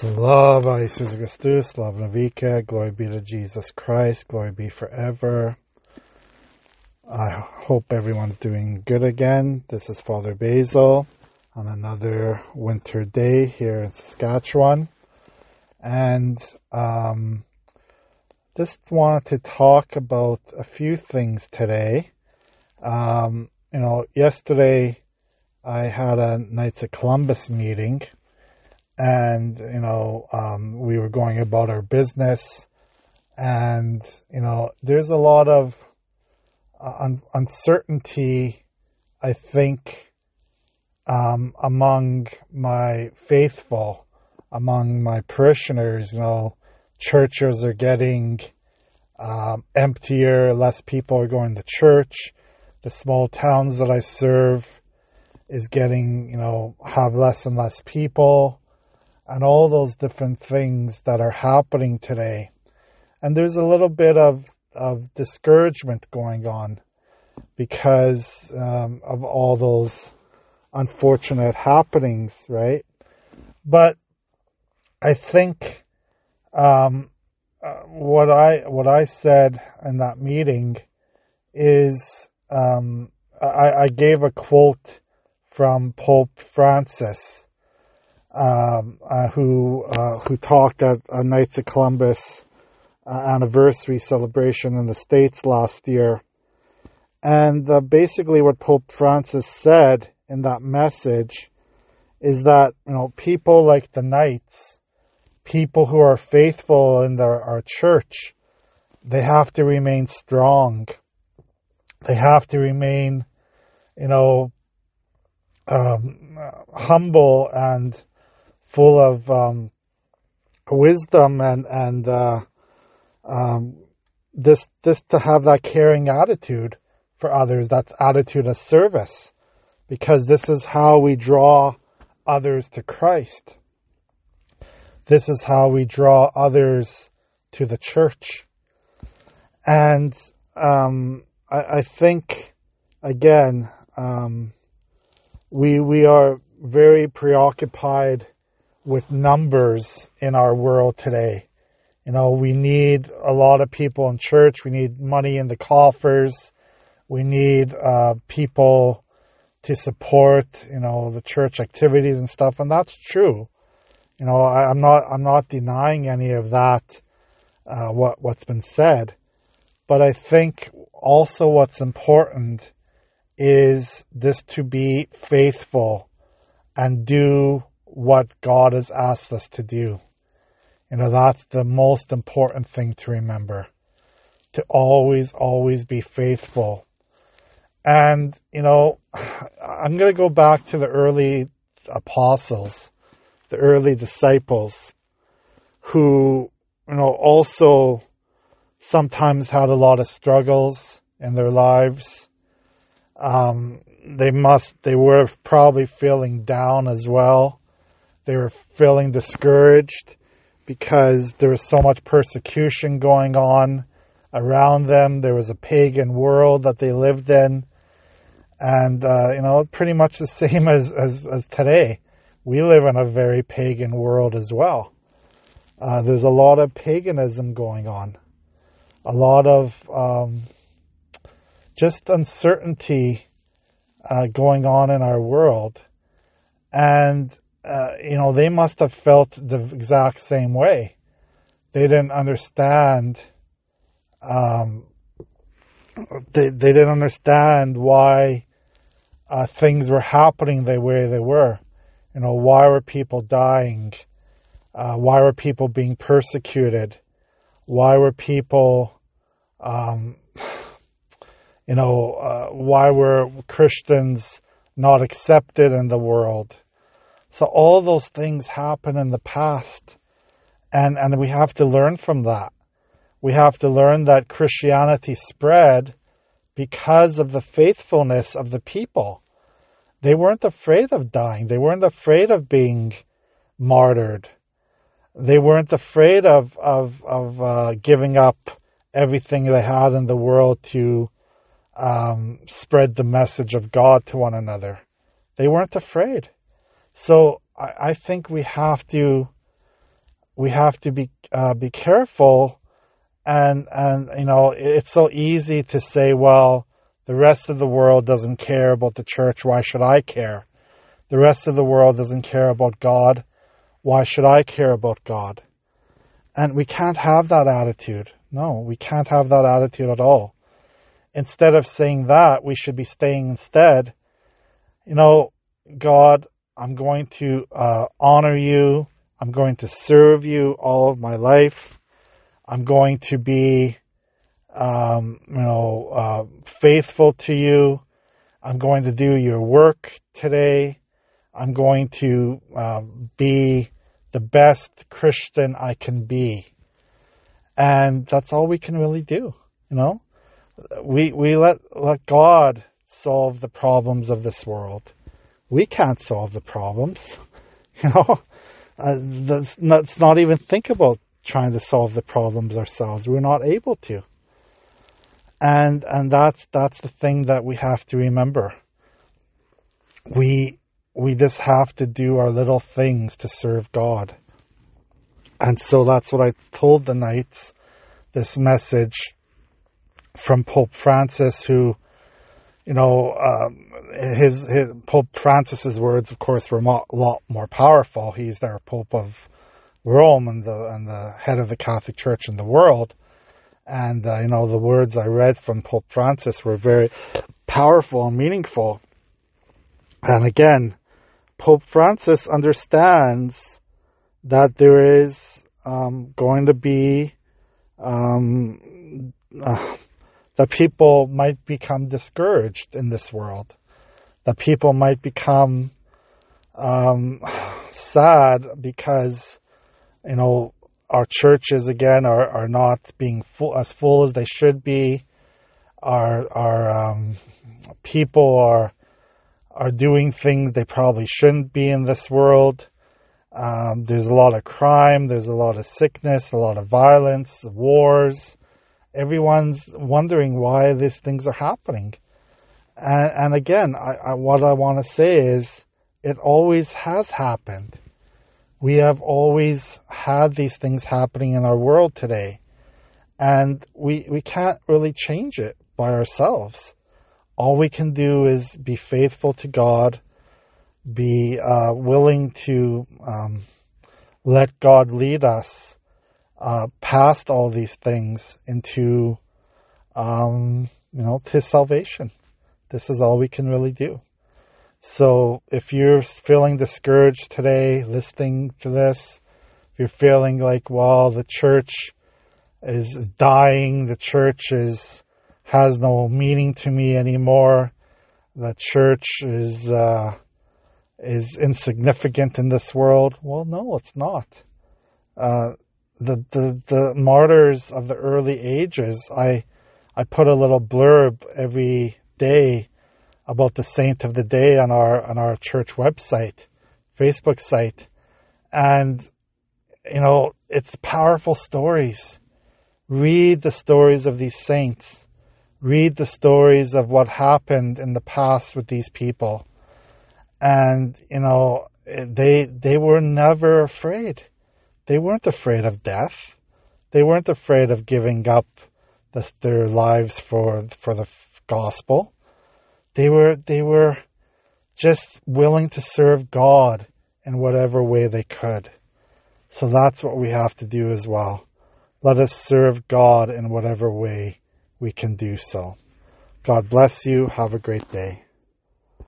Slava Jesus Christus, Slava Navika, glory be to Jesus Christ, glory be forever. I hope everyone's doing good again. This is Father Basil on another winter day here in Saskatchewan. And um, just want to talk about a few things today. Um, you know, yesterday I had a Knights of Columbus meeting and you know um, we were going about our business. And you know there's a lot of uh, un- uncertainty i think um, among my faithful among my parishioners you know churches are getting um, emptier less people are going to church. The small towns that i serve is getting you know have less and less people and all those different things that are happening today. And there's a little bit of, of discouragement going on because um, of all those unfortunate happenings, right? But I think um, uh, what I what I said in that meeting is um, I, I gave a quote from Pope Francis um, uh, who uh, who talked at a Knights of Columbus uh, anniversary celebration in the states last year, and uh, basically what Pope Francis said in that message is that you know people like the Knights, people who are faithful in their, our church, they have to remain strong. They have to remain, you know, um, humble and full of um, wisdom and and uh, um, this this to have that caring attitude for others. That's attitude of service, because this is how we draw others to Christ. This is how we draw others to the church, and um, I, I, think again um, we we are very preoccupied with numbers in our world today. You know, we need a lot of people in church. We need money in the coffers. We need uh, people to support, you know, the church activities and stuff, and that's true. You know, I, am not I'm not denying any of that. Uh, what what's been said, but I think also what's important is this to be faithful and do what God has asked us to do. You know, that's the most important thing to remember. To always, always be faithful. And, you know, I'm going to go back to the early apostles, the early disciples, who, you know, also sometimes had a lot of struggles in their lives. Um, they must, they were probably feeling down as well. They were feeling discouraged because there was so much persecution going on around them. There was a pagan world that they lived in. And, uh, you know, pretty much the same as, as, as today. We live in a very pagan world as well. Uh, there's a lot of paganism going on, a lot of um, just uncertainty uh, going on in our world. And uh, you know, they must have felt the exact same way. They didn't understand. Um, they they didn't understand why uh, things were happening the way they were. You know, why were people dying? Uh, why were people being persecuted? Why were people, um, you know, uh, why were Christians not accepted in the world? So all those things happen in the past. And, and we have to learn from that. We have to learn that Christianity spread because of the faithfulness of the people. They weren't afraid of dying. They weren't afraid of being martyred. They weren't afraid of, of, of uh, giving up everything they had in the world to um, spread the message of God to one another. They weren't afraid. So I, I think we have to we have to be uh, be careful, and and you know it's so easy to say, well, the rest of the world doesn't care about the church. Why should I care? The rest of the world doesn't care about God. Why should I care about God? And we can't have that attitude. No, we can't have that attitude at all. Instead of saying that, we should be saying instead, you know, God, I'm going to uh, honor you. I'm going to serve you all of my life. I'm going to be, um, you know, uh, faithful to you. I'm going to do your work today. I'm going to uh, be the best Christian I can be. And that's all we can really do, you know? We, we let, let God solve the problems of this world. We can't solve the problems, you know? Uh, let's, let's not even think about trying to solve the problems ourselves. We're not able to. And, and that's, that's the thing that we have to remember. We, we just have to do our little things to serve God. And so that's what I told the knights this message from Pope Francis, who, you know, um, his, his Pope Francis's words, of course, were a lot more powerful. He's their Pope of Rome and the and the head of the Catholic Church in the world. And uh, you know, the words I read from Pope Francis were very powerful and meaningful. And again, Pope Francis understands that there is um, going to be um, uh, that people might become discouraged in this world, that people might become um, sad because you know our churches again are, are not being full, as full as they should be. Our our um, people are are doing things they probably shouldn't be in this world. Um, there's a lot of crime, there's a lot of sickness, a lot of violence, wars. Everyone's wondering why these things are happening. And, and again, I, I, what I want to say is it always has happened. We have always had these things happening in our world today. And we, we can't really change it by ourselves all we can do is be faithful to God, be uh, willing to um, let God lead us uh, past all these things into, um, you know, to salvation. This is all we can really do. So if you're feeling discouraged today, listening to this, if you're feeling like, well, the church is dying, the church is has no meaning to me anymore. The church is uh, is insignificant in this world. Well, no, it's not. Uh, the the the martyrs of the early ages. I I put a little blurb every day about the saint of the day on our on our church website, Facebook site, and you know it's powerful stories. Read the stories of these saints read the stories of what happened in the past with these people. And, you know, they, they were never afraid. They weren't afraid of death. They weren't afraid of giving up the, their lives for, for the gospel. They were, they were just willing to serve God in whatever way they could. So that's what we have to do as well. Let us serve God in whatever way we can do so. God bless you. Have a great day.